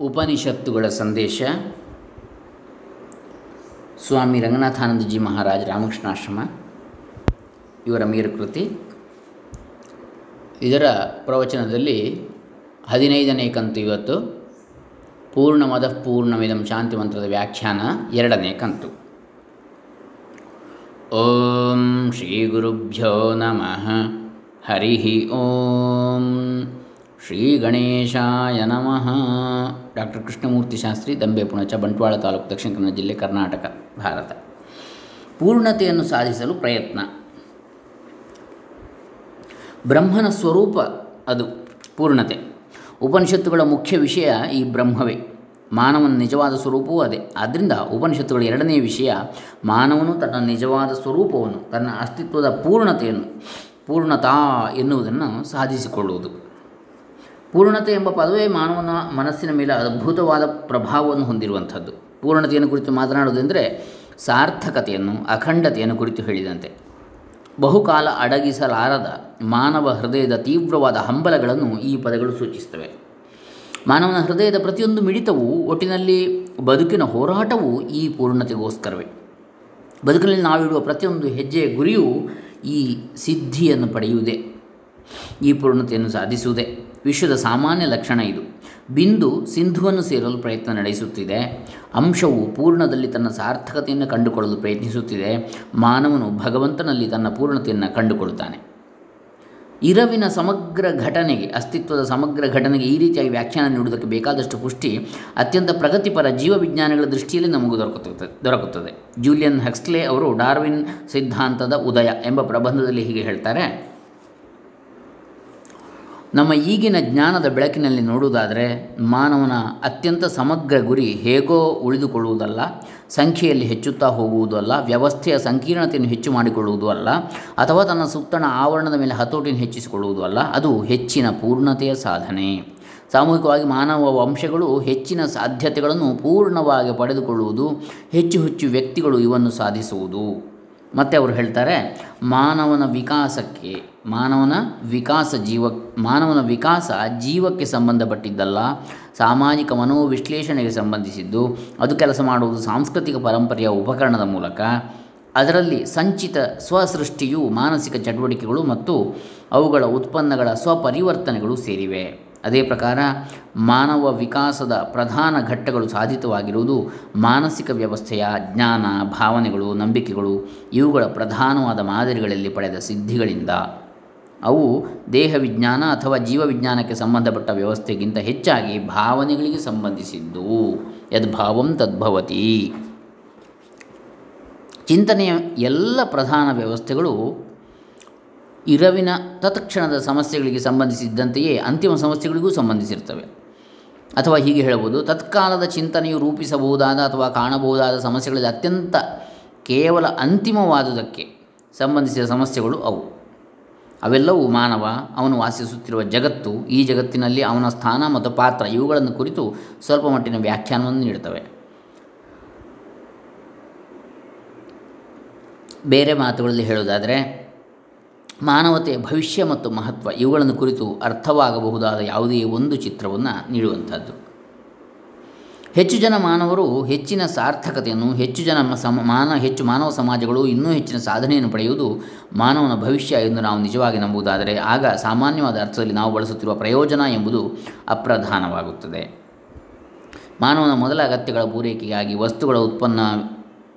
ಉಪನಿಷತ್ತುಗಳ ಸಂದೇಶ. ಸ್ವಾಮಿ ರಂಗನಾಥಾನಂದಜಿ ಮಹಾರಾಜ್ ರಾಮಕೃಷ್ಣಾಶ್ರಮ, ಇವರ ಮೇರುಕೃತಿ ಇದರ ಪ್ರವಚನದಲ್ಲಿ ಹದಿನೈದನೇ ಕಂತು ಇವತ್ತು, ಪೂರ್ಣಮದ ಪೂರ್ಣಮಿದಂ ಶಾಂತಿ ಮಂತ್ರದ ವ್ಯಾಖ್ಯಾನ ಎರಡನೇ ಕಂತು. ಓಂ ಶ್ರೀ ಗುರುಭ್ಯೋ ನಮಃ. ಹರಿ ಓಂ. ಶ್ರೀ ಗಣೇಶಾಯ ನಮಃ. ಡಾಕ್ಟರ್ ಕೃಷ್ಣಮೂರ್ತಿ ಶಾಸ್ತ್ರಿ, ದಂಬೆ ಪುಣಚ, ಬಂಟ್ವಾಳ ತಾಲೂಕು, ದಕ್ಷಿಣ ಕನ್ನಡ ಜಿಲ್ಲೆ ಕರ್ನಾಟಕ, ಭಾರತ. ಪೂರ್ಣತೆಯನ್ನು ಸಾಧಿಸಲು ಪ್ರಯತ್ನ. ಬ್ರಹ್ಮನ ಸ್ವರೂಪ ಅದು, ಪೂರ್ಣತೆ. ಉಪನಿಷತ್ತುಗಳ ಮುಖ್ಯ ವಿಷಯ ಈ ಬ್ರಹ್ಮವೇ. ಮಾನವನ ನಿಜವಾದ ಸ್ವರೂಪವೂ ಅದೇ. ಆದ್ದರಿಂದ ಉಪನಿಷತ್ತುಗಳ ಎರಡನೇ ವಿಷಯ ಮಾನವನು ತನ್ನ ನಿಜವಾದ ಸ್ವರೂಪವನ್ನು, ತನ್ನ ಅಸ್ತಿತ್ವದ ಪೂರ್ಣತೆಯನ್ನು, ಪೂರ್ಣತಾ ಎನ್ನುವುದನ್ನು ಸಾಧಿಸಿಕೊಳ್ಳುವುದು. ಪೂರ್ಣತೆ ಎಂಬ ಪದವೇ ಮಾನವನ ಮನಸ್ಸಿನ ಮೇಲೆ ಅದ್ಭುತವಾದ ಪ್ರಭಾವವನ್ನು ಹೊಂದಿರುವಂಥದ್ದು. ಪೂರ್ಣತೆಯನ್ನು ಕುರಿತು ಮಾತನಾಡುವುದೆಂದರೆ ಸಾರ್ಥಕತೆಯನ್ನು, ಅಖಂಡತೆಯನ್ನು ಕುರಿತು ಹೇಳಿದಂತೆ. ಬಹುಕಾಲ ಅಡಗಿಸಲಾರದ ಮಾನವ ಹೃದಯದ ತೀವ್ರವಾದ ಹಂಬಲಗಳನ್ನು ಈ ಪದಗಳು ಸೂಚಿಸುತ್ತವೆ. ಮಾನವನ ಹೃದಯದ ಪ್ರತಿಯೊಂದು ಮಿಡಿತವೂ, ಒಟ್ಟಿನಲ್ಲಿ ಬದುಕಿನ ಹೋರಾಟವೂ ಈ ಪೂರ್ಣತೆಗೋಸ್ಕರವೇ. ಬದುಕಿನಲ್ಲಿ ನಾವಿಡುವ ಪ್ರತಿಯೊಂದು ಹೆಜ್ಜೆಯ ಗುರಿಯೂ ಈ ಸಿದ್ಧಿಯನ್ನು ಪಡೆಯುವುದೇ, ಈ ಪೂರ್ಣತೆಯನ್ನು ಸಾಧಿಸುವುದೇ. ವಿಶ್ವದ ಸಾಮಾನ್ಯ ಲಕ್ಷಣ ಇದು. ಬಿಂದು ಸಿಂಧುವನ್ನು ಸೇರಲು ಪ್ರಯತ್ನ ನಡೆಸುತ್ತಿದೆ. ಅಂಶವು ಪೂರ್ಣದಲ್ಲಿ ತನ್ನ ಸಾರ್ಥಕತೆಯನ್ನು ಕಂಡುಕೊಳ್ಳಲು ಪ್ರಯತ್ನಿಸುತ್ತಿದೆ. ಮಾನವನು ಭಗವಂತನಲ್ಲಿ ತನ್ನ ಪೂರ್ಣತೆಯನ್ನು ಕಂಡುಕೊಳ್ಳುತ್ತಾನೆ. ಇರವಿನ ಸಮಗ್ರ ಘಟನೆಗೆ, ಅಸ್ತಿತ್ವದ ಸಮಗ್ರ ಘಟನೆಗೆ ಈ ರೀತಿಯಾಗಿ ವ್ಯಾಖ್ಯಾನ ನೀಡುವುದಕ್ಕೆ ಬೇಕಾದಷ್ಟು ಪುಷ್ಟಿ ಅತ್ಯಂತ ಪ್ರಗತಿಪರ ಜೀವವಿಜ್ಞಾನಿಗಳ ದೃಷ್ಟಿಯಲ್ಲಿ ನಮಗೆ ದೊರಕುತ್ತದೆ ದೊರಕುತ್ತದೆ. ಜೂಲಿಯನ್ ಹಕ್ಸ್ಲೆ ಅವರು ಡಾರ್ವಿನ್ ಸಿದ್ಧಾಂತದ ಉದಯ ಎಂಬ ಪ್ರಬಂಧದಲ್ಲಿ ಹೀಗೆ ಹೇಳ್ತಾರೆ. ನಮ್ಮ ಈಗಿನ ಜ್ಞಾನದ ಬೆಳಕಿನಲ್ಲಿ ನೋಡುವುದಾದರೆ ಮಾನವನ ಅತ್ಯಂತ ಸಮಗ್ರ ಗುರಿ ಹೇಗೋ ಉಳಿದುಕೊಳ್ಳುವುದಲ್ಲ, ಸಂಖ್ಯೆಯಲ್ಲಿ ಹೆಚ್ಚುತ್ತಾ ಹೋಗುವುದೂ ಅಲ್ಲ ವ್ಯವಸ್ಥೆಯ ಸಂಕೀರ್ಣತೆಯನ್ನು ಹೆಚ್ಚು ಮಾಡಿಕೊಳ್ಳುವುದು ಅಲ್ಲ, ಅಥವಾ ತನ್ನ ಸುತ್ತಣ ಆವರಣದ ಮೇಲೆ ಹತೋಟಿಯನ್ನು ಹೆಚ್ಚಿಸಿಕೊಳ್ಳುವುದು ಅಲ್ಲ, ಅದು ಹೆಚ್ಚಿನ ಪೂರ್ಣತೆಯ ಸಾಧನೆ. ಸಾಮೂಹಿಕವಾಗಿ ಮಾನವ ವಂಶಗಳು ಹೆಚ್ಚಿನ ಸಾಧ್ಯತೆಗಳನ್ನು ಪೂರ್ಣವಾಗಿ ಪಡೆದುಕೊಳ್ಳುವುದು, ಹೆಚ್ಚು ಹೆಚ್ಚು ವ್ಯಕ್ತಿಗಳು ಇವನ್ನು ಸಾಧಿಸುವುದು. ಮತ್ತು ಅವರು ಹೇಳ್ತಾರೆ, ಮಾನವನ ವಿಕಾಸಕ್ಕೆ, ಮಾನವನ ವಿಕಾಸ ಜೀವ, ಮಾನವನ ವಿಕಾಸ ಜೀವಕ್ಕೆ ಸಂಬಂಧಪಟ್ಟಿದ್ದಲ್ಲ, ಸಾಮಾಜಿಕ ಮನೋವಿಶ್ಲೇಷಣೆಗೆ ಸಂಬಂಧಿಸಿದ್ದು, ಅದು ಕೆಲಸ ಮಾಡುವುದು ಸಾಂಸ್ಕೃತಿಕ ಪರಂಪರೆಯ ಉಪಕರಣದ ಮೂಲಕ. ಅದರಲ್ಲಿ ಸಂಚಿತ ಸ್ವಸೃಷ್ಟಿಯು ಮಾನಸಿಕ ಚಟುವಟಿಕೆಗಳು ಮತ್ತು ಅವುಗಳ ಉತ್ಪನ್ನಗಳ ಸ್ವಪರಿವರ್ತನೆಗಳು ಸೇರಿವೆ. ಅದೇ ಪ್ರಕಾರ ಮಾನವ ವಿಕಾಸದ ಪ್ರಧಾನ ಘಟ್ಟಗಳು ಸಾಧಿತವಾಗಿರುವುದು ಮಾನಸಿಕ ವ್ಯವಸ್ಥೆಯ ಜ್ಞಾನ, ಭಾವನೆಗಳು, ನಂಬಿಕೆಗಳು, ಇವುಗಳ ಪ್ರಧಾನವಾದ ಮಾದರಿಗಳಲ್ಲಿ ಪಡೆದ ಸಿದ್ಧಿಗಳಿಂದ. ಅವು ದೇಹ ವಿಜ್ಞಾನ ಅಥವಾ ಜೀವವಿಜ್ಞಾನಕ್ಕೆ ಸಂಬಂಧಪಟ್ಟ ವ್ಯವಸ್ಥೆಗಿಂತ ಹೆಚ್ಚಾಗಿ ಭಾವನೆಗಳಿಗೆ ಸಂಬಂಧಿಸಿದ್ದು. ಯದ್ಭಾವಂ ತದ್ಭವತಿ ಚಿಂತನೆಯ ಎಲ್ಲ ಪ್ರಧಾನ ವ್ಯವಸ್ಥೆಗಳು ಇರವಿನ ತತ್ಕ್ಷಣದ ಸಮಸ್ಯೆಗಳಿಗೆ ಸಂಬಂಧಿಸಿದ್ದಂತೆಯೇ ಅಂತಿಮ ಸಮಸ್ಯೆಗಳಿಗೂ ಸಂಬಂಧಿಸಿರ್ತವೆ. ಅಥವಾ ಹೀಗೆ ಹೇಳಬಹುದು, ತತ್ಕಾಲದ ಚಿಂತನೆಯು ರೂಪಿಸಬಹುದಾದ ಅಥವಾ ಕಾಣಬಹುದಾದ ಸಮಸ್ಯೆಗಳಲ್ಲಿ ಅತ್ಯಂತ ಕೇವಲ ಅಂತಿಮವಾದುದಕ್ಕೆ ಸಂಬಂಧಿಸಿದ ಸಮಸ್ಯೆಗಳು ಅವು. ಅವೆಲ್ಲವೂ ಮಾನವ, ಅವನು ವಾಸಿಸುತ್ತಿರುವ ಜಗತ್ತು, ಈ ಜಗತ್ತಿನಲ್ಲಿ ಅವನ ಸ್ಥಾನ ಮತ್ತು ಪಾತ್ರ ಇವುಗಳನ್ನು ಕುರಿತು ಸ್ವಲ್ಪ ಮಟ್ಟಿನ ವ್ಯಾಖ್ಯಾನವನ್ನು ನೀಡುತ್ತವೆ. ಬೇರೆ ಮಾತುಗಳಲ್ಲಿ ಹೇಳುವುದಾದರೆ ಮಾನವತೆಯ ಭವಿಷ್ಯ ಮತ್ತು ಮಹತ್ವ ಇವುಗಳನ್ನು ಕುರಿತು ಅರ್ಥವಾಗಬಹುದಾದ ಯಾವುದೇ ಒಂದು ಚಿತ್ರವನ್ನು ನೀಡುವಂಥದ್ದು. ಹೆಚ್ಚು ಜನ ಮಾನವರು ಹೆಚ್ಚಿನ ಸಾರ್ಥಕತೆಯನ್ನು, ಹೆಚ್ಚು ಜನ ಸಮ, ಮಾನ, ಹೆಚ್ಚು ಮಾನವ ಸಮಾಜಗಳು ಇನ್ನೂ ಹೆಚ್ಚಿನ ಸಾಧನೆಯನ್ನು ಪಡೆಯುವುದು ಮಾನವನ ಭವಿಷ್ಯ ಎಂದು ನಾವು ನಿಜವಾಗಿ ನಂಬುವುದಾದರೆ ಆಗ ಸಾಮಾನ್ಯವಾದ ಅರ್ಥದಲ್ಲಿ ನಾವು ಬಳಸುತ್ತಿರುವ ಪ್ರಯೋಜನ ಎಂಬುದು ಅಪ್ರಧಾನವಾಗುತ್ತದೆ. ಮಾನವನ ಮೊದಲ ಅಗತ್ಯಗಳ ಪೂರೈಕೆಗಾಗಿ ವಸ್ತುಗಳ ಉತ್ಪನ್ನ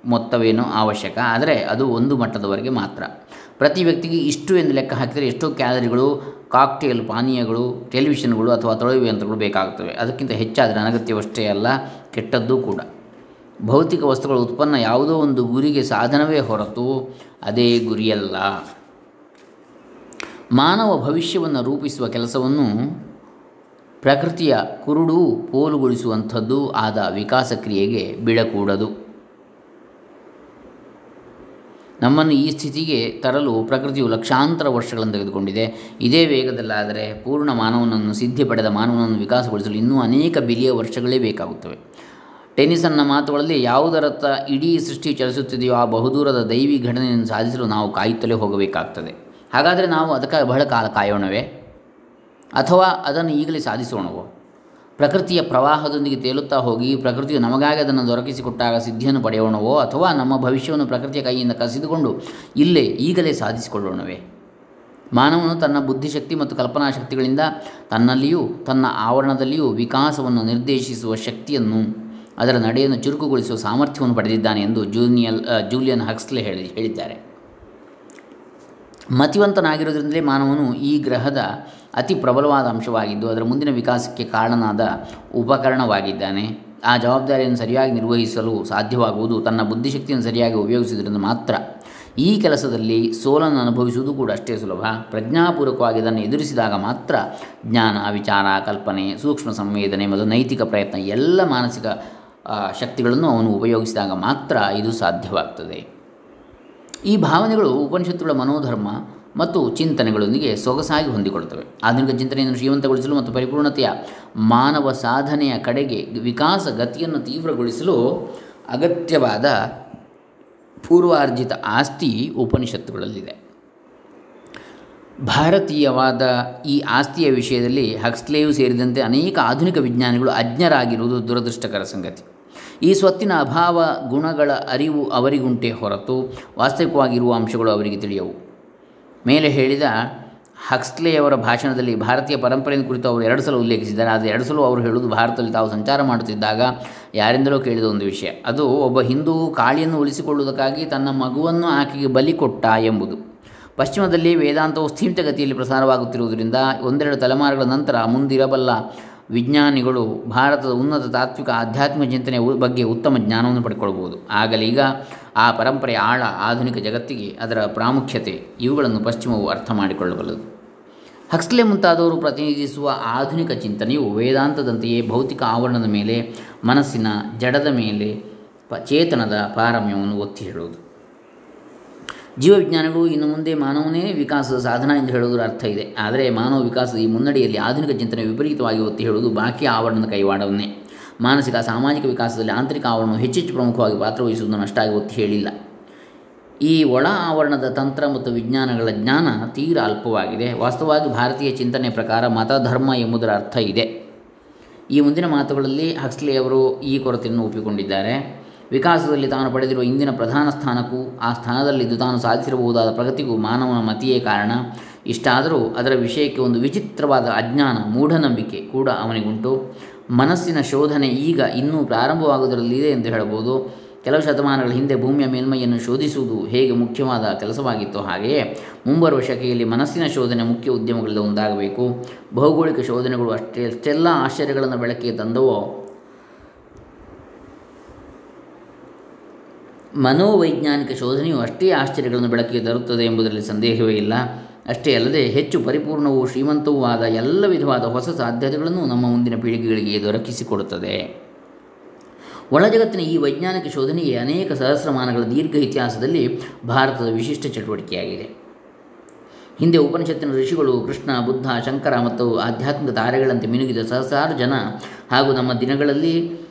ಮೊತ್ತವೇನೋ ಅವಶ್ಯಕ? ಆದರೆ ಅದು ಒಂದು ಮಟ್ಟದವರೆಗೆ ಮಾತ್ರ. ಪ್ರತಿ ವ್ಯಕ್ತಿಗೆ ಇಷ್ಟು ಎಂದು ಲೆಕ್ಕ ಹಾಕಿದರೆ ಎಷ್ಟೋ ಕ್ಯಾಲರಿಗಳು, ಕಾಕ್ಟೇಲ್, ಪಾನೀಯಗಳು, ಟೆಲಿವಿಷನ್ಗಳು ಅಥವಾ ತೊಳೆಯುವ ಯಂತ್ರಗಳು ಬೇಕಾಗುತ್ತವೆ. ಅದಕ್ಕಿಂತ ಹೆಚ್ಚಾದರೆ ಅನಗತ್ಯವಷ್ಟೇ ಅಲ್ಲ, ಕೆಟ್ಟದ್ದೂ ಕೂಡ. ಭೌತಿಕ ವಸ್ತುಗಳ ಉತ್ಪನ್ನ ಯಾವುದೋ ಒಂದು ಗುರಿಗೆ ಸಾಧನವೇ ಹೊರತು ಅದೇ ಗುರಿಯಲ್ಲ. ಮಾನವ ಭವಿಷ್ಯವನ್ನು ರೂಪಿಸುವ ಕೆಲಸವನ್ನು ಪ್ರಕೃತಿಯ ಕುರುಡು, ಪೋಲುಗೊಳಿಸುವಂಥದ್ದು ಆದ ವಿಕಾಸ ಕ್ರಿಯೆಗೆ ಬಿಡಕೂಡದು. ನಮ್ಮನ್ನು ಈ ಸ್ಥಿತಿಗೆ ತರಲು ಪ್ರಕೃತಿಯು ಲಕ್ಷಾಂತರ ವರ್ಷಗಳನ್ನು ತೆಗೆದುಕೊಂಡಿದೆ. ಇದೇ ವೇಗದಲ್ಲಾದರೆ ಪೂರ್ಣ ಮಾನವನನ್ನು ಸಿದ್ಧಿ ಪಡೆದ ಮಾನವನನ್ನು ವಿಕಾಸಗೊಳಿಸಲು ಇನ್ನೂ ಅನೇಕ ಬಿಲಿಯ ವರ್ಷಗಳೇ ಬೇಕಾಗುತ್ತವೆ. ಟೆನಿಸನ್ನ ಮಾತುಗಳಲ್ಲಿ ಯಾವುದರತ್ತ ಇಡೀ ಸೃಷ್ಟಿ ಚಲಿಸುತ್ತಿದೆಯೋ ಆ ಬಹುದೂರದ ದೈವಿ ಘಟನೆಯನ್ನು ಸಾಧಿಸಲು ನಾವು ಕಾಯುತ್ತಲೇ ಹೋಗಬೇಕಾಗ್ತದೆ. ಹಾಗಾದರೆ ನಾವು ಅದಕ್ಕೆ ಬಹಳ ಕಾಲ ಕಾಯೋಣವೇ? ಅಥವಾ ಅದನ್ನು ಈಗಲೇ ಸಾಧಿಸೋಣವೋ? ಪ್ರಕೃತಿಯ ಪ್ರವಾಹದೊಂದಿಗೆ ತೇಲುತ್ತಾ ಹೋಗಿ, ಪ್ರಕೃತಿಯು ನಮಗಾಗಿ ಅದನ್ನು ದೊರಕಿಸಿಕೊಟ್ಟಾಗ ಸಿದ್ಧಿಯನ್ನು ಪಡೆಯೋಣವೋ ಅಥವಾ ನಮ್ಮ ಭವಿಷ್ಯವನ್ನು ಪ್ರಕೃತಿಯ ಕೈಯಿಂದ ಕಸಿದುಕೊಂಡು ಇಲ್ಲೇ ಈಗಲೇ ಸಾಧಿಸಿಕೊಳ್ಳೋಣವೇ ಮಾನವನು ತನ್ನ ಬುದ್ಧಿಶಕ್ತಿ ಮತ್ತು ಕಲ್ಪನಾ ಶಕ್ತಿಗಳಿಂದ ತನ್ನಲ್ಲಿಯೂ ತನ್ನ ಆವರಣದಲ್ಲಿಯೂ ವಿಕಾಸವನ್ನು ನಿರ್ದೇಶಿಸುವ ಶಕ್ತಿಯನ್ನು, ಅದರ ನಡೆಯನ್ನು ಚುರುಕುಗೊಳಿಸುವ ಸಾಮರ್ಥ್ಯವನ್ನು ಪಡೆದಿದ್ದಾನೆ ಎಂದು ಜೂನಿಯಲ್ ಜೂಲಿಯನ್ ಹಕ್ಸ್ಲೆ ಹೇಳಿ, ಹೇಳಿದ್ದಾರೆ. ಮತಿವಂತನಾಗಿರೋದ್ರಿಂದಲೇ ಮಾನವನು ಈ ಗ್ರಹದ ಅತಿ ಪ್ರಬಲವಾದ ಅಂಶವಾಗಿದ್ದು ಅದರ ಮುಂದಿನ ವಿಕಾಸಕ್ಕೆ ಕಾರಣನಾದ ಉಪಕರಣವಾಗಿದ್ದಾನೆ. ಆ ಜವಾಬ್ದಾರಿಯನ್ನು ಸರಿಯಾಗಿ ನಿರ್ವಹಿಸಲು ಸಾಧ್ಯವಾಗುವುದು ತನ್ನ ಬುದ್ಧಿಶಕ್ತಿಯನ್ನು ಸರಿಯಾಗಿ ಉಪಯೋಗಿಸುವುದರಿಂದ ಮಾತ್ರ. ಈ ಕೆಲಸದಲ್ಲಿ ಸೋಲನ್ನು ಅನುಭವಿಸುವುದು ಕೂಡ ಅಷ್ಟೇ ಸುಲಭ. ಪ್ರಜ್ಞಾಪೂರ್ವಕವಾಗಿ ಅದನ್ನು ಎದುರಿಸಿದಾಗ ಮಾತ್ರ ಜ್ಞಾನ, ವಿಚಾರ, ಕಲ್ಪನೆ, ಸೂಕ್ಷ್ಮ ಸಂವೇದನೆ ಮತ್ತು ನೈತಿಕ ಪ್ರಯತ್ನ ಎಲ್ಲ ಮಾನಸಿಕ ಶಕ್ತಿಗಳನ್ನು ಅವನು ಉಪಯೋಗಿಸಿದಾಗ ಮಾತ್ರ ಇದು ಸಾಧ್ಯವಾಗ್ತದೆ. ಈ ಭಾವನೆಗಳು ಉಪನಿಷತ್ತುಗಳ ಮನೋಧರ್ಮ ಮತ್ತು ಚಿಂತನೆಗಳೊಂದಿಗೆ ಸೊಗಸಾಗಿ ಹೊಂದಿಕೊಳ್ಳುತ್ತವೆ. ಆಧುನಿಕ ಚಿಂತನೆಯನ್ನು ಶ್ರೀಮಂತಗೊಳಿಸಲು ಮತ್ತು ಪರಿಪೂರ್ಣತೆಯ ಮಾನವ ಸಾಧನೆಯ ಕಡೆಗೆ ವಿಕಾಸ ಗತಿಯನ್ನು ತೀವ್ರಗೊಳಿಸಲು ಅಗತ್ಯವಾದ ಪೂರ್ವಾರ್ಜಿತ ಆಸ್ತಿ ಉಪನಿಷತ್ತುಗಳಲ್ಲಿದೆ. ಭಾರತೀಯವಾದ ಈ ಆಸ್ತಿಯ ವಿಷಯದಲ್ಲಿ ಹಕ್ಸ್ಲೇವ್ ಸೇರಿದಂತೆ ಅನೇಕ ಆಧುನಿಕ ವಿಜ್ಞಾನಿಗಳು ಅಜ್ಞರಾಗಿರುವುದು ದುರದೃಷ್ಟಕರ ಸಂಗತಿ. ಈ ಸ್ವತ್ತಿನ ಅಭಾವ ಗುಣಗಳ ಅರಿವು ಅವರಿಗುಂಟೆ ಹೊರತು ವಾಸ್ತವಿಕವಾಗಿರುವ ಅಂಶಗಳು ಅವರಿಗೆ ತಿಳಿಯವು. ಮೇಲೆ ಹೇಳಿದ ಹಕ್ಸ್ಲೆಯವರ ಭಾಷಣದಲ್ಲಿ ಭಾರತೀಯ ಪರಂಪರೆಯನ್ನು ಕುರಿತು ಅವರು ಎರಡು ಸಲ ಉಲ್ಲೇಖಿಸಿದ್ದಾರೆ. ಆದರೆ ಎರಡು ಸಲ ಅವರು ಹೇಳುವುದು ಭಾರತದಲ್ಲಿ ತಾವು ಸಂಚಾರ ಮಾಡುತ್ತಿದ್ದಾಗ ಯಾರಿಂದಲೋ ಕೇಳಿದ ಒಂದು ವಿಷಯ. ಅದು ಒಬ್ಬ ಹಿಂದೂ ಕಾಳಿಯನ್ನು ಉಳಿಸಿಕೊಳ್ಳುವುದಕ್ಕಾಗಿ ತನ್ನ ಮಗುವನ್ನು ಆಕೆಗೆ ಬಲಿ ಕೊಟ್ಟ ಎಂಬುದು. ಪಶ್ಚಿಮದಲ್ಲಿ ವೇದಾಂತವು ಸ್ಥಿಮಿತಗತಿಯಲ್ಲಿ ಪ್ರಸಾರವಾಗುತ್ತಿರುವುದರಿಂದ ಒಂದೆರಡು ತಲೆಮಾರುಗಳ ನಂತರ ಮುಂದಿರಬಲ್ಲ ವಿಜ್ಞಾನಿಗಳು ಭಾರತದ ಉನ್ನತ ತಾತ್ವಿಕ ಆಧ್ಯಾತ್ಮಿಕ ಚಿಂತನೆಯ ಬಗ್ಗೆ ಉತ್ತಮ ಜ್ಞಾನವನ್ನು ಪಡ್ಕೊಳ್ಬೋದು ಆಗಲೀಗ ಆ ಪರಂಪರೆಯ ಆಳ ಆಧುನಿಕ ಜಗತ್ತಿಗೆ ಅದರ ಪ್ರಾಮುಖ್ಯತೆ ಇವುಗಳನ್ನು ಪಶ್ಚಿಮವು ಅರ್ಥ ಮಾಡಿಕೊಳ್ಳಬಲ್ಲದು. ಹಕ್ಸ್ಲೆ ಮುಂತಾದವರು ಪ್ರತಿನಿಧಿಸುವ ಆಧುನಿಕ ಚಿಂತನೆಯು ವೇದಾಂತದಂತೆಯೇ ಭೌತಿಕ ಆವರಣದ ಮೇಲೆ ಮನಸ್ಸಿನ ಜಡದ ಮೇಲೆ ಚೇತನದ ಪಾರಮ್ಯವನ್ನು ಒತ್ತಿ ಹೇಳುವುದು. ಜೀವವಿಜ್ಞಾನಿಗಳು ಇನ್ನು ಮುಂದೆ ಮಾನವನೇ ವಿಕಾಸದ ಸಾಧನ ಎಂದು ಹೇಳುವುದರ ಅರ್ಥ ಇದೆ. ಆದರೆ ಮಾನವ ವಿಕಾಸದ ಈ ಮುನ್ನಡೆಯಲ್ಲಿ ಆಧುನಿಕ ಚಿಂತನೆ ವಿಪರೀತವಾಗಿ ಒತ್ತಿ ಹೇಳುವುದು ಬಾಕಿ ಆವರಣದ ಕೈವಾಡವನ್ನೇ. ಮಾನಸಿಕ, ಸಾಮಾಜಿಕ ವಿಕಾಸದಲ್ಲಿ ಆಂತರಿಕ ಆವರಣವು ಹೆಚ್ಚೆಚ್ಚು ಪ್ರಮುಖವಾಗಿ ಪಾತ್ರವಹಿಸುವುದನ್ನು ನಷ್ಟಾಗಿ ಒತ್ತಿ ಹೇಳಿಲ್ಲ. ಈ ಒಳ ಆವರಣದ ತಂತ್ರ ಮತ್ತು ವಿಜ್ಞಾನಗಳ ಜ್ಞಾನ ತೀರ ಅಲ್ಪವಾಗಿದೆ. ವಾಸ್ತವವಾಗಿ ಭಾರತೀಯ ಚಿಂತನೆ ಪ್ರಕಾರ ಮತ, ಧರ್ಮ ಎಂಬುದರ ಅರ್ಥ ಇದೆ. ಈ ಮುಂದಿನ ಮಾತುಗಳಲ್ಲಿ ಹಕ್ಸ್ಲೆಯವರು ಈ ಕೊರತೆಯನ್ನು ಒಪ್ಪಿಕೊಂಡಿದ್ದಾರೆ. ವಿಕಾಸದಲ್ಲಿ ತಾನು ಪಡೆದಿರುವ ಇಂದಿನ ಪ್ರಧಾನ ಸ್ಥಾನಕ್ಕೂ ಆ ಸ್ಥಾನದಲ್ಲಿದ್ದು ತಾನು ಸಾಧಿಸಿರಬಹುದಾದ ಪ್ರಗತಿಗೂ ಮಾನವನ ಮತಿಯೇ ಕಾರಣ. ಇಷ್ಟಾದರೂ ಅದರ ವಿಷಯಕ್ಕೆ ಒಂದು ವಿಚಿತ್ರವಾದ ಅಜ್ಞಾನ, ಮೂಢನಂಬಿಕೆ ಕೂಡ ಅವನಿಗುಂಟು. ಮನಸ್ಸಿನ ಶೋಧನೆ ಈಗ ಇನ್ನೂ ಪ್ರಾರಂಭವಾಗುವುದರಲ್ಲಿದೆ ಎಂದು ಹೇಳಬಹುದು. ಕೆಲವು ಶತಮಾನಗಳ ಹಿಂದೆ ಭೂಮಿಯ ಮೇಲ್ಮೈಯನ್ನು ಶೋಧಿಸುವುದು ಹೇಗೆ ಮುಖ್ಯವಾದ ಕೆಲಸವಾಗಿತ್ತು ಹಾಗೆಯೇ ಮುಂಬರುವ ಶಕೆಯಲ್ಲಿ ಮನಸ್ಸಿನ ಶೋಧನೆ ಮುಖ್ಯ ಉದ್ಯಮಗಳಿಂದ ಒಂದಾಗಬೇಕು. ಭೌಗೋಳಿಕ ಶೋಧನೆಗಳು ಅಷ್ಟೇ, ಅಷ್ಟೆಲ್ಲ ಆಶ್ಚರ್ಯಗಳನ್ನು ಬೆಳಕಿಗೆ ತಂದವೋ? ಮನೋವೈಜ್ಞಾನಿಕ ಶೋಧನೆಯು ಅಷ್ಟೇ ಆಶ್ಚರ್ಯಗಳನ್ನು ಬೆಳಕಿಗೆ ತರುತ್ತದೆ ಎಂಬುದರಲ್ಲಿ ಸಂದೇಹವೇ ಇಲ್ಲ. ಅಷ್ಟೇ ಅಲ್ಲದೆ ಹೆಚ್ಚು ಪರಿಪೂರ್ಣವೂ ಶ್ರೀಮಂತವೂ ಆದ ಎಲ್ಲ ವಿಧವಾದ ಹೊಸ ಸಾಧ್ಯತೆಗಳನ್ನು ನಮ್ಮ ಮುಂದಿನ ಪೀಳಿಗೆಗಳಿಗೆ ದೊರಕಿಸಿಕೊಡುತ್ತದೆ. ಒಳಜಗತ್ತಿನ ಈ ವೈಜ್ಞಾನಿಕ ಶೋಧನೆಗೆ ಅನೇಕ ಸಹಸ್ರಮಾನಗಳ ದೀರ್ಘ ಇತಿಹಾಸದಲ್ಲಿ ಭಾರತದ ವಿಶಿಷ್ಟ ಚಟುವಟಿಕೆಯಾಗಿದೆ. ಹಿಂದೆ ಉಪನಿಷತ್ತಿನ ಋಷಿಗಳು ಕೃಷ್ಣ, ಬುದ್ಧ, ಶಂಕರ ಮತ್ತು ಆಧ್ಯಾತ್ಮಿಕ ತಾರೆಗಳಂತೆ ಮಿನುಗಿದ ಸಹಸ್ರಾರು ಜನ ಹಾಗೂ ನಮ್ಮ ದಿನಗಳಲ್ಲಿ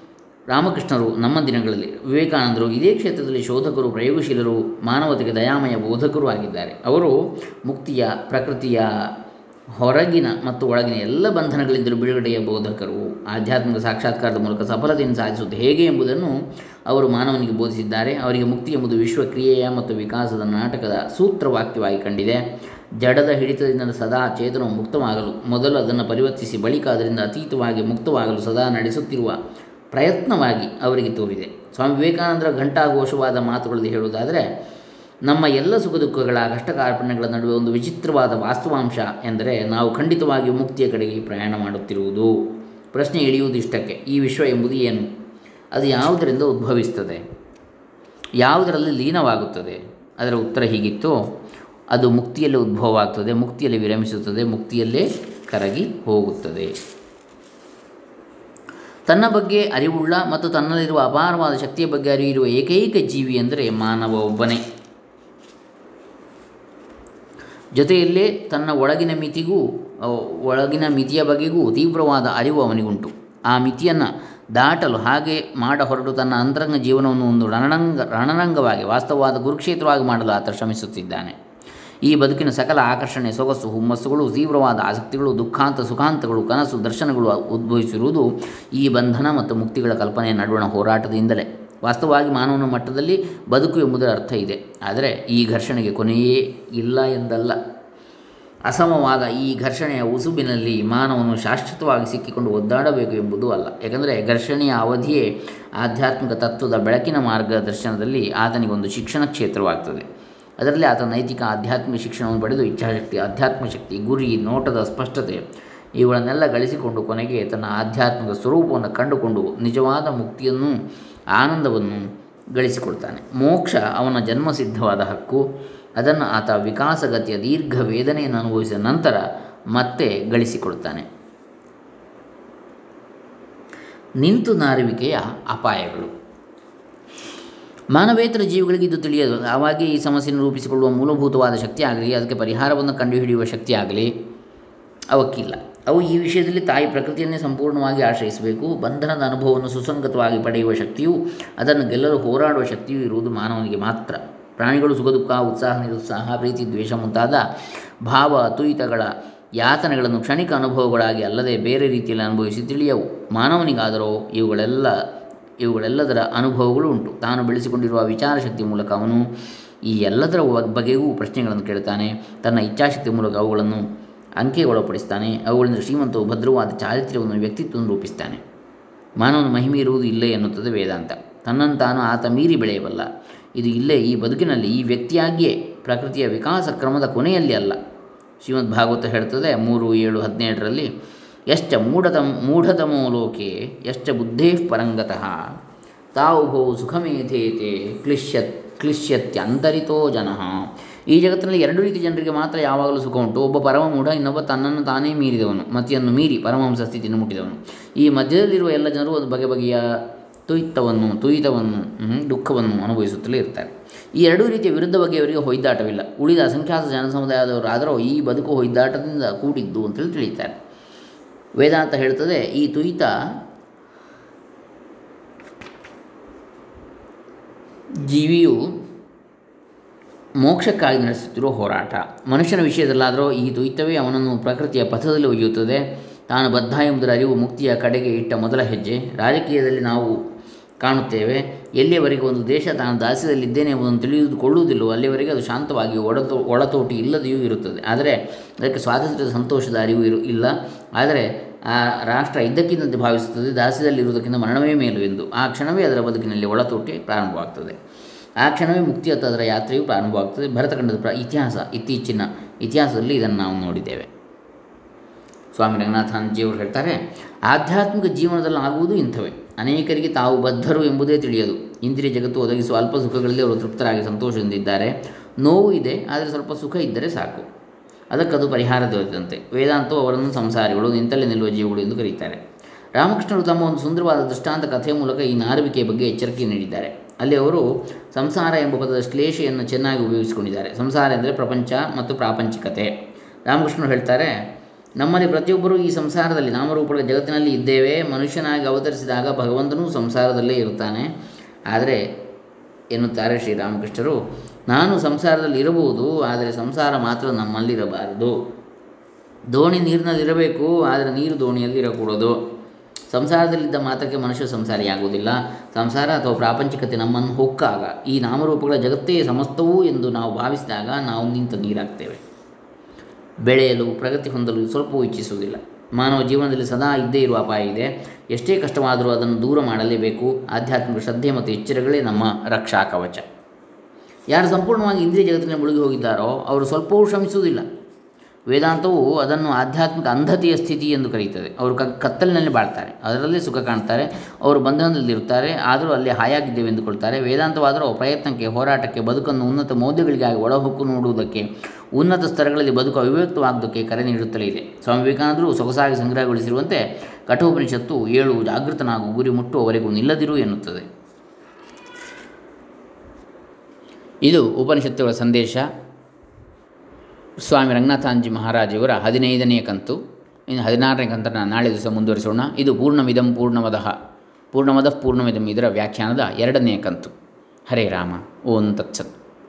ರಾಮಕೃಷ್ಣರು ನಮ್ಮ ದಿನಗಳಲ್ಲಿ ವಿವೇಕಾನಂದರು, ಇದೇ ಕ್ಷೇತ್ರದಲ್ಲಿ ಶೋಧಕರು, ಪ್ರಯೋಗಶೀಲರು, ಮಾನವತೆಗೆ ದಯಾಮಯ ಬೋಧಕರು ಆಗಿದ್ದಾರೆ. ಅವರು ಮುಕ್ತಿಯ, ಪ್ರಕೃತಿಯ ಹೊರಗಿನ ಮತ್ತು ಒಳಗಿನ ಎಲ್ಲ ಬಂಧನಗಳಿಂದಲೂ ಬಿಡುಗಡೆಯ ಬೋಧಕರು. ಆಧ್ಯಾತ್ಮಿಕ ಸಾಕ್ಷಾತ್ಕಾರದ ಮೂಲಕ ಸಫಲತೆಯನ್ನು ಸಾಧಿಸುವುದು ಹೇಗೆ ಎಂಬುದನ್ನು ಅವರು ಮಾನವನಿಗೆ ಬೋಧಿಸಿದ್ದಾರೆ. ಅವರಿಗೆ ಮುಕ್ತಿ ಎಂಬುದು ವಿಶ್ವಕ್ರಿಯೆಯ ಮತ್ತು ವಿಕಾಸದ ನಾಟಕದ ಸೂತ್ರವಾಕ್ಯವಾಗಿ ಕಂಡಿದೆ. ಜಡದ ಹಿಡಿತದಿಂದ ಸದಾ ಚೇತನವು ಮುಕ್ತವಾಗಲು, ಮೊದಲು ಅದನ್ನು ಪರಿವರ್ತಿಸಿ, ಬಳಿಕ ಅದರಿಂದ ಅತೀತವಾಗಿ ಮುಕ್ತವಾಗಲು ಸದಾ ನಡೆಸುತ್ತಿರುವ ಪ್ರಯತ್ನವಾಗಿ ಅವರಿಗೆ ತೋರಿದೆ. ಸ್ವಾಮಿ ವಿವೇಕಾನಂದರ ಘಂಟಾಘೋಷವಾದ ಮಾತುಗಳಲ್ಲಿ ಹೇಳುವುದಾದರೆ, ನಮ್ಮ ಎಲ್ಲ ಸುಖ ದುಃಖಗಳ ಕಷ್ಟ ನಡುವೆ ಒಂದು ವಿಚಿತ್ರವಾದ ವಾಸ್ತವಾಂಶ ಎಂದರೆ ನಾವು ಖಂಡಿತವಾಗಿಯೂ ಮುಕ್ತಿಯ ಕಡೆಗೆ ಪ್ರಯಾಣ ಮಾಡುತ್ತಿರುವುದು. ಪ್ರಶ್ನೆ ಇಳಿಯುವುದು ಇಷ್ಟಕ್ಕೆ ಈ ವಿಶ್ವ ಎಂಬುದು ಏನು? ಅದು ಯಾವುದರಿಂದ ಉದ್ಭವಿಸ್ತದೆ ಯಾವುದರಲ್ಲಿ ಲೀನವಾಗುತ್ತದೆ? ಅದರ ಉತ್ತರ ಹೀಗಿತ್ತು, ಅದು ಮುಕ್ತಿಯಲ್ಲೇ ಉದ್ಭವವಾಗ್ತದೆ, ಮುಕ್ತಿಯಲ್ಲಿ ವಿರಮಿಸುತ್ತದೆ, ಮುಕ್ತಿಯಲ್ಲೇ ಕರಗಿ ಹೋಗುತ್ತದೆ. ತನ್ನ ಬಗ್ಗೆ ಅರಿವುಳ್ಳ ಮತ್ತು ತನ್ನಲ್ಲಿರುವ ಅಪಾರವಾದ ಶಕ್ತಿಯ ಬಗ್ಗೆ ಅರಿವಿರುವ ಏಕೈಕ ಜೀವಿ ಎಂದರೆ ಮಾನವ ಒಬ್ಬನೇ ಜೊತೆಯಲ್ಲೇ ತನ್ನ ಒಳಗಿನ ಮಿತಿಗೂ ಒಳಗಿನ ಮಿತಿಯ ಬಗೆಗೂ ತೀವ್ರವಾದ ಅರಿವು ಅವನಿಗುಂಟು. ಆ ಮಿತಿಯನ್ನು ದಾಟಲು ಹಾಗೆ ಮಾಡ ಹೊರಟು ತನ್ನ ಅಂತರಂಗ ಜೀವನವನ್ನು ಒಂದು ರಣರಂಗ, ರಣರಂಗವಾಗಿ, ವಾಸ್ತವವಾದ ಕುರುಕ್ಷೇತ್ರವಾಗಿ ಮಾಡಲು ಆತ ಶ್ರಮಿಸುತ್ತಿದ್ದಾನೆ. ಈ ಬದುಕಿನ ಸಕಲ ಆಕರ್ಷಣೆ ಸೊಗಸು, ಹುಮ್ಮಸ್ಸುಗಳು, ತೀವ್ರವಾದ ಆಸಕ್ತಿಗಳು, ದುಃಖಾಂತ, ಸುಖಾಂತಗಳು, ಕನಸು, ದರ್ಶನಗಳು ಉದ್ಭವಿಸಿರುವುದು ಈ ಬಂಧನ ಮತ್ತು ಮುಕ್ತಿಗಳ ಕಲ್ಪನೆಯ ನಡುವಣ ಹೋರಾಟದಿಂದಲೇ. ವಾಸ್ತವವಾಗಿ ಮಾನವನ ಮಟ್ಟದಲ್ಲಿ ಬದುಕು ಎಂಬುದರ ಅರ್ಥ ಇದೆ. ಆದರೆ ಈ ಘರ್ಷಣೆಗೆ ಕೊನೆಯೇ ಇಲ್ಲ ಎಂದಲ್ಲ. ಅಸಮವಾದ ಈ ಘರ್ಷಣೆಯ ಉಸುಬಿನಲ್ಲಿ ಮಾನವನು ಶಾಶ್ವತವಾಗಿ ಸಿಕ್ಕಿಕೊಂಡು ಒದ್ದಾಡಬೇಕು ಎಂಬುದು ಅಲ್ಲ. ಏಕೆಂದರೆ ಘರ್ಷಣೆಯ ಅವಧಿಯೇ ಆಧ್ಯಾತ್ಮಿಕ ತತ್ವದ ಬೆಳಕಿನ ಮಾರ್ಗದರ್ಶನದಲ್ಲಿ ಆತನಿಗೊಂದು ಶಿಕ್ಷಣ ಕ್ಷೇತ್ರವಾಗ್ತದೆ. ಅದರಲ್ಲಿ ಆತ ನೈತಿಕ ಆಧ್ಯಾತ್ಮಿಕ ಶಿಕ್ಷಣವನ್ನು ಪಡೆದು ಇಚ್ಛಾಶಕ್ತಿ ಆಧ್ಯಾತ್ಮ ಶಕ್ತಿ, ಗುರಿ, ನೋಟದ ಸ್ಪಷ್ಟತೆ ಇವುಗಳನ್ನೆಲ್ಲ ಗಳಿಸಿಕೊಂಡು ಕೊನೆಗೆ ತನ್ನ ಆಧ್ಯಾತ್ಮಿಕ ಸ್ವರೂಪವನ್ನು ಕಂಡುಕೊಂಡು ನಿಜವಾದ ಮುಕ್ತಿಯನ್ನು ಆನಂದವನ್ನು ಗಳಿಸಿಕೊಡ್ತಾನೆ ಮೋಕ್ಷ ಅವನ ಜನ್ಮಸಿದ್ಧವಾದ ಹಕ್ಕು, ಅದನ್ನು ಆತ ವಿಕಾಸಗತಿಯ ದೀರ್ಘ ವೇದನೆಯನ್ನು ಅನುಭವಿಸಿದ ನಂತರ ಮತ್ತೆ ಗಳಿಸಿಕೊಡ್ತಾನೆ ನಿಂತು ನಾರುವಿಕೆಯ ಅಪಾಯಗಳು. ಮಾನವೇತರ ಜೀವಿಗಳಿಗೆ ಇದು ತಿಳಿಯದು. ಆವಾಗೇ ಈ ಸಮಸ್ಯೆಯನ್ನು ರೂಪಿಸಿಕೊಳ್ಳುವ ಮೂಲಭೂತವಾದ ಶಕ್ತಿ ಆಗಲಿ, ಅದಕ್ಕೆ ಪರಿಹಾರವನ್ನು ಕಂಡುಹಿಡಿಯುವ ಶಕ್ತಿ ಆಗಲಿ, ಅವಕ್ಕಿಲ್ಲ. ಅವು ಈ ವಿಷಯದಲ್ಲಿ ತಾಯಿ ಪ್ರಕೃತಿಯನ್ನೇ ಸಂಪೂರ್ಣವಾಗಿ ಆಶ್ರಯಿಸಬೇಕು. ಬಂಧನದ ಅನುಭವವನ್ನು ಸುಸಂಗತವಾಗಿ ಪಡೆಯುವ ಶಕ್ತಿಯು, ಅದನ್ನು ಗೆಲ್ಲಲು ಹೋರಾಡುವ ಶಕ್ತಿಯೂ ಇರುವುದು ಮಾನವನಿಗೆ ಮಾತ್ರ. ಪ್ರಾಣಿಗಳು ಸುಖ ದುಃಖ ಉತ್ಸಾಹ, ನಿರುತ್ಸಾಹ, ಪ್ರೀತಿ, ದ್ವೇಷ ಮುಂತಾದ ಭಾವ ಅತುಯಿತಗಳ ಯಾತನೆಗಳನ್ನು ಕ್ಷಣಿಕ ಅನುಭವಗಳಾಗಿ ಅಲ್ಲದೆ ಬೇರೆ ರೀತಿಯಲ್ಲಿ ಅನುಭವಿಸಿ ತಿಳಿಯವು. ಮಾನವನಿಗಾದರೂ ಇವುಗಳೆಲ್ಲ ಇವುಗಳೆಲ್ಲದರ ಅನುಭವಗಳು ಉಂಟು ತಾನು ಬೆಳೆಸಿಕೊಂಡಿರುವ ವಿಚಾರಶಕ್ತಿ ಮೂಲಕ ಅವನು ಈ ಎಲ್ಲದರ ಬಗೆಗೂ ಪ್ರಶ್ನೆಗಳನ್ನು ಕೇಳ್ತಾನೆ ತನ್ನ ಇಚ್ಛಾಶಕ್ತಿ ಮೂಲಕ ಅವುಗಳನ್ನು ಅಂಕೆಗೊಳಪಡಿಸ್ತಾನೆ ಅವುಗಳಿಂದ ಶ್ರೀಮಂತವು ಭದ್ರವಾದ ಚಾರಿತ್ರ್ಯವನ್ನು ವ್ಯಕ್ತಿತ್ವವನ್ನು ರೂಪಿಸ್ತಾನೆ ಮಾನವನ ಮಹಿಮೆ ಇರುವುದು ಇಲ್ಲೇ ಎನ್ನುತ್ತದೆ ವೇದಾಂತ. ತನ್ನನ್ನು ತಾನು ಆತ ಮೀರಿ ಬೆಳೆಯಬಲ್ಲ. ಇದು ಇಲ್ಲೇ ಈ ಬದುಕಿನಲ್ಲಿ ಈ ವ್ಯಕ್ತಿಯಾಗಿಯೇ ಪ್ರಕೃತಿಯ ವಿಕಾಸ ಕ್ರಮದ ಕೊನೆಯಲ್ಲಿ ಅಲ್ಲ. ಶ್ರೀಮದ್ ಭಾಗವತ ಹೇಳ್ತದೆ ಮೂರು, ಏಳು, ಹದಿನೇಳರಲ್ಲಿ ಎಷ್ಟ ಮೂಢದ ಮೂಢತಮೋ ಲೋಕೆ ಎಷ್ಟ ಬುದ್ಧೇ ಪರಂಗತಃ. ತಾವುಭೋ ಸುಖಮೇಧೇತೆ ಕ್ಲಿಶ್ಯತ್ ಕ್ಲಿಶ್ಯತ್ಯಂತರಿತೋ ಜನ. ಈ ಜಗತ್ತಿನಲ್ಲಿ ಎರಡು ರೀತಿ ಜನರಿಗೆ ಮಾತ್ರ ಯಾವಾಗಲೂ ಸುಖ ಉಂಟು. ಒಬ್ಬ ಪರಮ ಮೂಢ, ಇನ್ನೊಬ್ಬ ತನ್ನನ್ನು ತಾನೇ ಮೀರಿದವನು. ಮತಿಯನ್ನು ಮೀರಿ ಪರಮಹಂಸ ಸ್ಥಿತಿಯನ್ನು ಮುಟ್ಟಿದವನು. ಈ ಮಧ್ಯದಲ್ಲಿರುವ ಎಲ್ಲ ಜನರು ಒಂದು ಬಗೆ ಬಗೆಯ ತುಯಿತವನ್ನು ತುಯಿತವನ್ನು ದುಃಖವನ್ನು ಅನುಭವಿಸುತ್ತಲೇ ಇರ್ತಾರೆ. ಈ ಎರಡೂ ರೀತಿಯ ವಿರುದ್ಧ ಬಗೆಯವರಿಗೆ ಹೊಯ್ದಾಟವಿಲ್ಲ. ಉಳಿದ ಅಸಂಖ್ಯಾತ ಜನಸಮುದಾಯದವರಾದರೂ ಈ ಬದುಕು ಹೊಯ್ದಾಟದಿಂದ ಕೂಡಿದ್ದು ಅಂತೇಳಿ ತಿಳಿಯುತ್ತಾರೆ. ವೇದಾಂತ ಹೇಳ್ತದೆ, ಈ ತುಯಿತ ಜೀವಿಯು ಮೋಕ್ಷಕ್ಕಾಗಿ ನಡೆಸುತ್ತಿರುವ ಹೋರಾಟ. ಮನುಷ್ಯನ ವಿಷಯದಲ್ಲಾದರೂ ಈ ದ್ವೈತವೇ ಅವನನ್ನು ಪ್ರಕೃತಿಯ ಪಥದಲ್ಲಿ ಒಯ್ಯುತ್ತದೆ. ತಾನು ಬದ್ಧ ಎಂಬುದರ ಅರಿವು ಮುಕ್ತಿಯ ಕಡೆಗೆ ಇಟ್ಟ ಮೊದಲ ಹೆಜ್ಜೆ. ರಾಜಕೀಯದಲ್ಲಿ ನಾವು ಕಾಣುತ್ತೇವೆ, ಎಲ್ಲಿಯವರೆಗೆ ಒಂದು ದೇಶ ತಾನು ದಾಸ್ಯದಲ್ಲಿದ್ದೇನೆ ಎಂಬುದನ್ನು ತಿಳಿದುಕೊಳ್ಳುವುದಿಲ್ಲವೋ ಅಲ್ಲಿಯವರೆಗೆ ಅದು ಶಾಂತವಾಗಿ ಒಡತೋ ಒಳತೋಟಿ ಇಲ್ಲದೆಯೂ ಇರುತ್ತದೆ. ಆದರೆ, ಅದಕ್ಕೆ ಸ್ವಾತಂತ್ರ್ಯದ ಸಂತೋಷದ ಅರಿವು ಇರು, ಇಲ್ಲ. ಆದರೆ ಆ ರಾಷ್ಟ್ರ ಇದ್ದಕ್ಕಿದ್ದಂತೆ ಭಾವಿಸುತ್ತದೆ, ದಾಸ್ಯದಲ್ಲಿರುವುದಕ್ಕಿಂತ ಮರಣವೇ ಮೇಲು ಎಂದು. ಆ ಕ್ಷಣವೇ ಅದರ ಬದುಕಿನಲ್ಲಿ ಒಳತೋಟಿ ಪ್ರಾರಂಭವಾಗ್ತದೆ. ಆ ಕ್ಷಣವೇ ಮುಕ್ತಿಯತ್ತ ಅದರ ಯಾತ್ರೆಯು ಪ್ರಾರಂಭವಾಗ್ತದೆ. ಭರತಖಂಡದ ಪ್ರ ಇತಿಹಾಸ, ಇತ್ತೀಚಿನ ಇತಿಹಾಸದಲ್ಲಿ ಇದನ್ನು ನಾವು ನೋಡಿದ್ದೇವೆ. ಸ್ವಾಮಿ ರಂಗನಾಥಾನಜಿಯವರು ಹೇಳ್ತಾರೆ, ಆಧ್ಯಾತ್ಮಿಕ ಜೀವನದಲ್ಲಿ ಆಗುವುದು ಇಂಥವೇ. ಅನೇಕರಿಗೆ ತಾವು ಬದ್ಧರು ಎಂಬುದೇ ತಿಳಿಯದು. ಇಂದ್ರಿಯ ಜಗತ್ತು ಒದಗಿಸುವ ಅಲ್ಪ ಸುಖಗಳಲ್ಲಿ ಅವರು ತೃಪ್ತರಾಗಿ ಸಂತೋಷದಿಂದಿದ್ದಾರೆ ನೋವು ಇದೆ, ಆದರೆ ಸ್ವಲ್ಪ ಸುಖ ಇದ್ದರೆ ಸಾಕು. ಅದಕ್ಕದು ಪರಿಹಾರ ದೊರೆತಂತೆ. ವೇದಾಂತವು ಅವರನ್ನು ಸಂಸಾರಿಗಳು, ನಿಂತಲ್ಲಿ ನಿಲ್ಲುವ ಜೀವಗಳು ಎಂದು ಕರೀತಾರೆ. ರಾಮಕೃಷ್ಣರು ತಮ್ಮ ಒಂದು ಸುಂದರವಾದ ದೃಷ್ಟಾಂತ ಕಥೆಯ ಮೂಲಕ ಈ ನಾರುವಿಕೆಯ ಬಗ್ಗೆ ಎಚ್ಚರಿಕೆ ನೀಡಿದ್ದಾರೆ. ಅಲ್ಲಿ ಅವರು ಸಂಸಾರ ಎಂಬ ಪದದ ಶ್ಲೇಷೆಯನ್ನು ಚೆನ್ನಾಗಿ ಉಪಯೋಗಿಸಿಕೊಂಡಿದ್ದಾರೆ. ಸಂಸಾರ ಎಂದರೆ ಪ್ರಪಂಚ ಮತ್ತು ಪ್ರಾಪಂಚಿಕತೆ. ರಾಮಕೃಷ್ಣರು ಹೇಳ್ತಾರೆ, ನಮ್ಮಲ್ಲಿ ಪ್ರತಿಯೊಬ್ಬರೂ ಈ ಸಂಸಾರದಲ್ಲಿ ನಾಮರೂಪಗಳ ಜಗತ್ತಿನಲ್ಲಿ ಇದ್ದೇವೆ. ಮನುಷ್ಯನಾಗಿ ಅವತರಿಸಿದಾಗ ಭಗವಂತನೂ ಸಂಸಾರದಲ್ಲೇ ಇರುತ್ತಾನೆ. ಆದರೆ ಎನ್ನುತ್ತಾರೆ ಶ್ರೀರಾಮಕೃಷ್ಣರು. ನಾನು ಸಂಸಾರದಲ್ಲಿ ಇರಬಹುದು ಆದರೆ ಸಂಸಾರ ಮಾತ್ರ ನಮ್ಮಲ್ಲಿರಬಾರದು. ದೋಣಿ ನೀರಿನಲ್ಲಿರಬೇಕು, ಆದರೆ ನೀರು ದೋಣಿಯಲ್ಲಿ ಇರಕೂಡದು ಸಂಸಾರದಲ್ಲಿದ್ದ ಮಾತ್ರಕ್ಕೆ ಮನುಷ್ಯ ಸಂಸಾರಿಯಾಗುವುದಿಲ್ಲ ಸಂಸಾರ ಅಥವಾ ಪ್ರಾಪಂಚಿಕತೆ ನಮ್ಮನ್ನು ಹೊಕ್ಕಾಗ. ಈ ನಾಮರೂಪಗಳ ಜಗತ್ತೇ ಸಮಸ್ತವು ಎಂದು ನಾವು ಭಾವಿಸಿದಾಗ ನಾವು ನಿಂತ ನೀರಾಗ್ತೇವೆ. ಬೆಳೆಯಲು, ಪ್ರಗತಿ ಹೊಂದಲು ಸ್ವಲ್ಪವೂ ಇಚ್ಛಿಸುವುದಿಲ್ಲ. ಮಾನವ ಜೀವನದಲ್ಲಿ ಸದಾ ಇದ್ದೇ ಇರುವ ಅಪಾಯ ಇದೆ. ಎಷ್ಟೇ ಕಷ್ಟವಾದರೂ ಅದನ್ನು ದೂರ ಮಾಡಲೇಬೇಕು. ಆಧ್ಯಾತ್ಮಿಕ ಶ್ರದ್ಧೆ ಮತ್ತು ಎಚ್ಚರಗಳೇ ನಮ್ಮ ರಕ್ಷಾ ಕವಚ. ಯಾರು ಸಂಪೂರ್ಣವಾಗಿ ಇಂದ್ರಿಯ ಜಗತ್ತಿನಲ್ಲಿ ಮುಳುಗಿ ಹೋಗಿದ್ದಾರೋ, ಅವರು ಸ್ವಲ್ಪವೂ ಶ್ರಮಿಸುವುದಿಲ್ಲ. ವೇದಾಂತವು ಅದನ್ನು ಆಧ್ಯಾತ್ಮಿಕ ಅಂಧತೆಯ ಸ್ಥಿತಿ ಎಂದು ಕರೆಯುತ್ತದೆ ಅವರು ಕತ್ತಲಿನಲ್ಲಿ ಬಾಳ್ತಾರೆ. ಅದರಲ್ಲಿ ಸುಖ ಕಾಣ್ತಾರೆ. ಅವರು ಬಂಧನದಲ್ಲಿರುತ್ತಾರೆ. ಆದರೂ ಅಲ್ಲಿ ಹಾಯಾಗಿದ್ದೇವೆ ಎಂದುಕೊಳ್ತಾರೆ. ವೇದಾಂತವಾದರೂ ಪ್ರಯತ್ನಕ್ಕೆ, ಹೋರಾಟಕ್ಕೆ, ಬದುಕನ್ನು ಉನ್ನತ ಮೌಲ್ಯಗಳಿಗಾಗಿ ಒಳಹೊಕ್ಕು ನೋಡುವುದಕ್ಕೆ, ಉನ್ನತ ಸ್ತರಗಳಲ್ಲಿ ಬದುಕು ಅವಿವ್ಯಕ್ತವಾಗುವುದಕ್ಕೆ ಕರೆ ನೀಡುತ್ತಲೇ ಇದೆ. ಸ್ವಾಮಿ ವಿವೇಕಾನಂದರು ಸೊಗಸಾಗಿ ಸಂಗ್ರಹಗೊಳಿಸಿರುವಂತೆ ಕಠೋಪನಿಷತ್ತು ಏಳು ಜಾಗೃತನಾಗು ಗುರಿ ಮುಟ್ಟುವವರೆಗೂ ನಿಲ್ಲದಿರು ಎನ್ನುತ್ತದೆ. ಇದು ಉಪನಿಷತ್ತುಗಳ ಸಂದೇಶ. ಸ್ವಾಮಿ ರಂಗನಾಥಾಂಜಿ ಮಹಾರಾಜಿಯವರ ಹದಿನೈದನೆಯ ಕಂತು. ಇನ್ನು ಹದಿನಾರನೇ ಕಂತನ್ನು ನಾಳೆ ದಿವಸ ಮುಂದುವರಿಸೋಣ. ಇದು ಪೂರ್ಣಮಿದಂ ಪೂರ್ಣಮದಃ. ಪೂರ್ಣಮದ ಪೂರ್ಣಮಿದಂ ಇದರ ವ್ಯಾಖ್ಯಾನದ ಎರಡನೇ ಕಂತು. ಹರೇ ರಾಮ. ಓಂ ತತ್ಸತ್.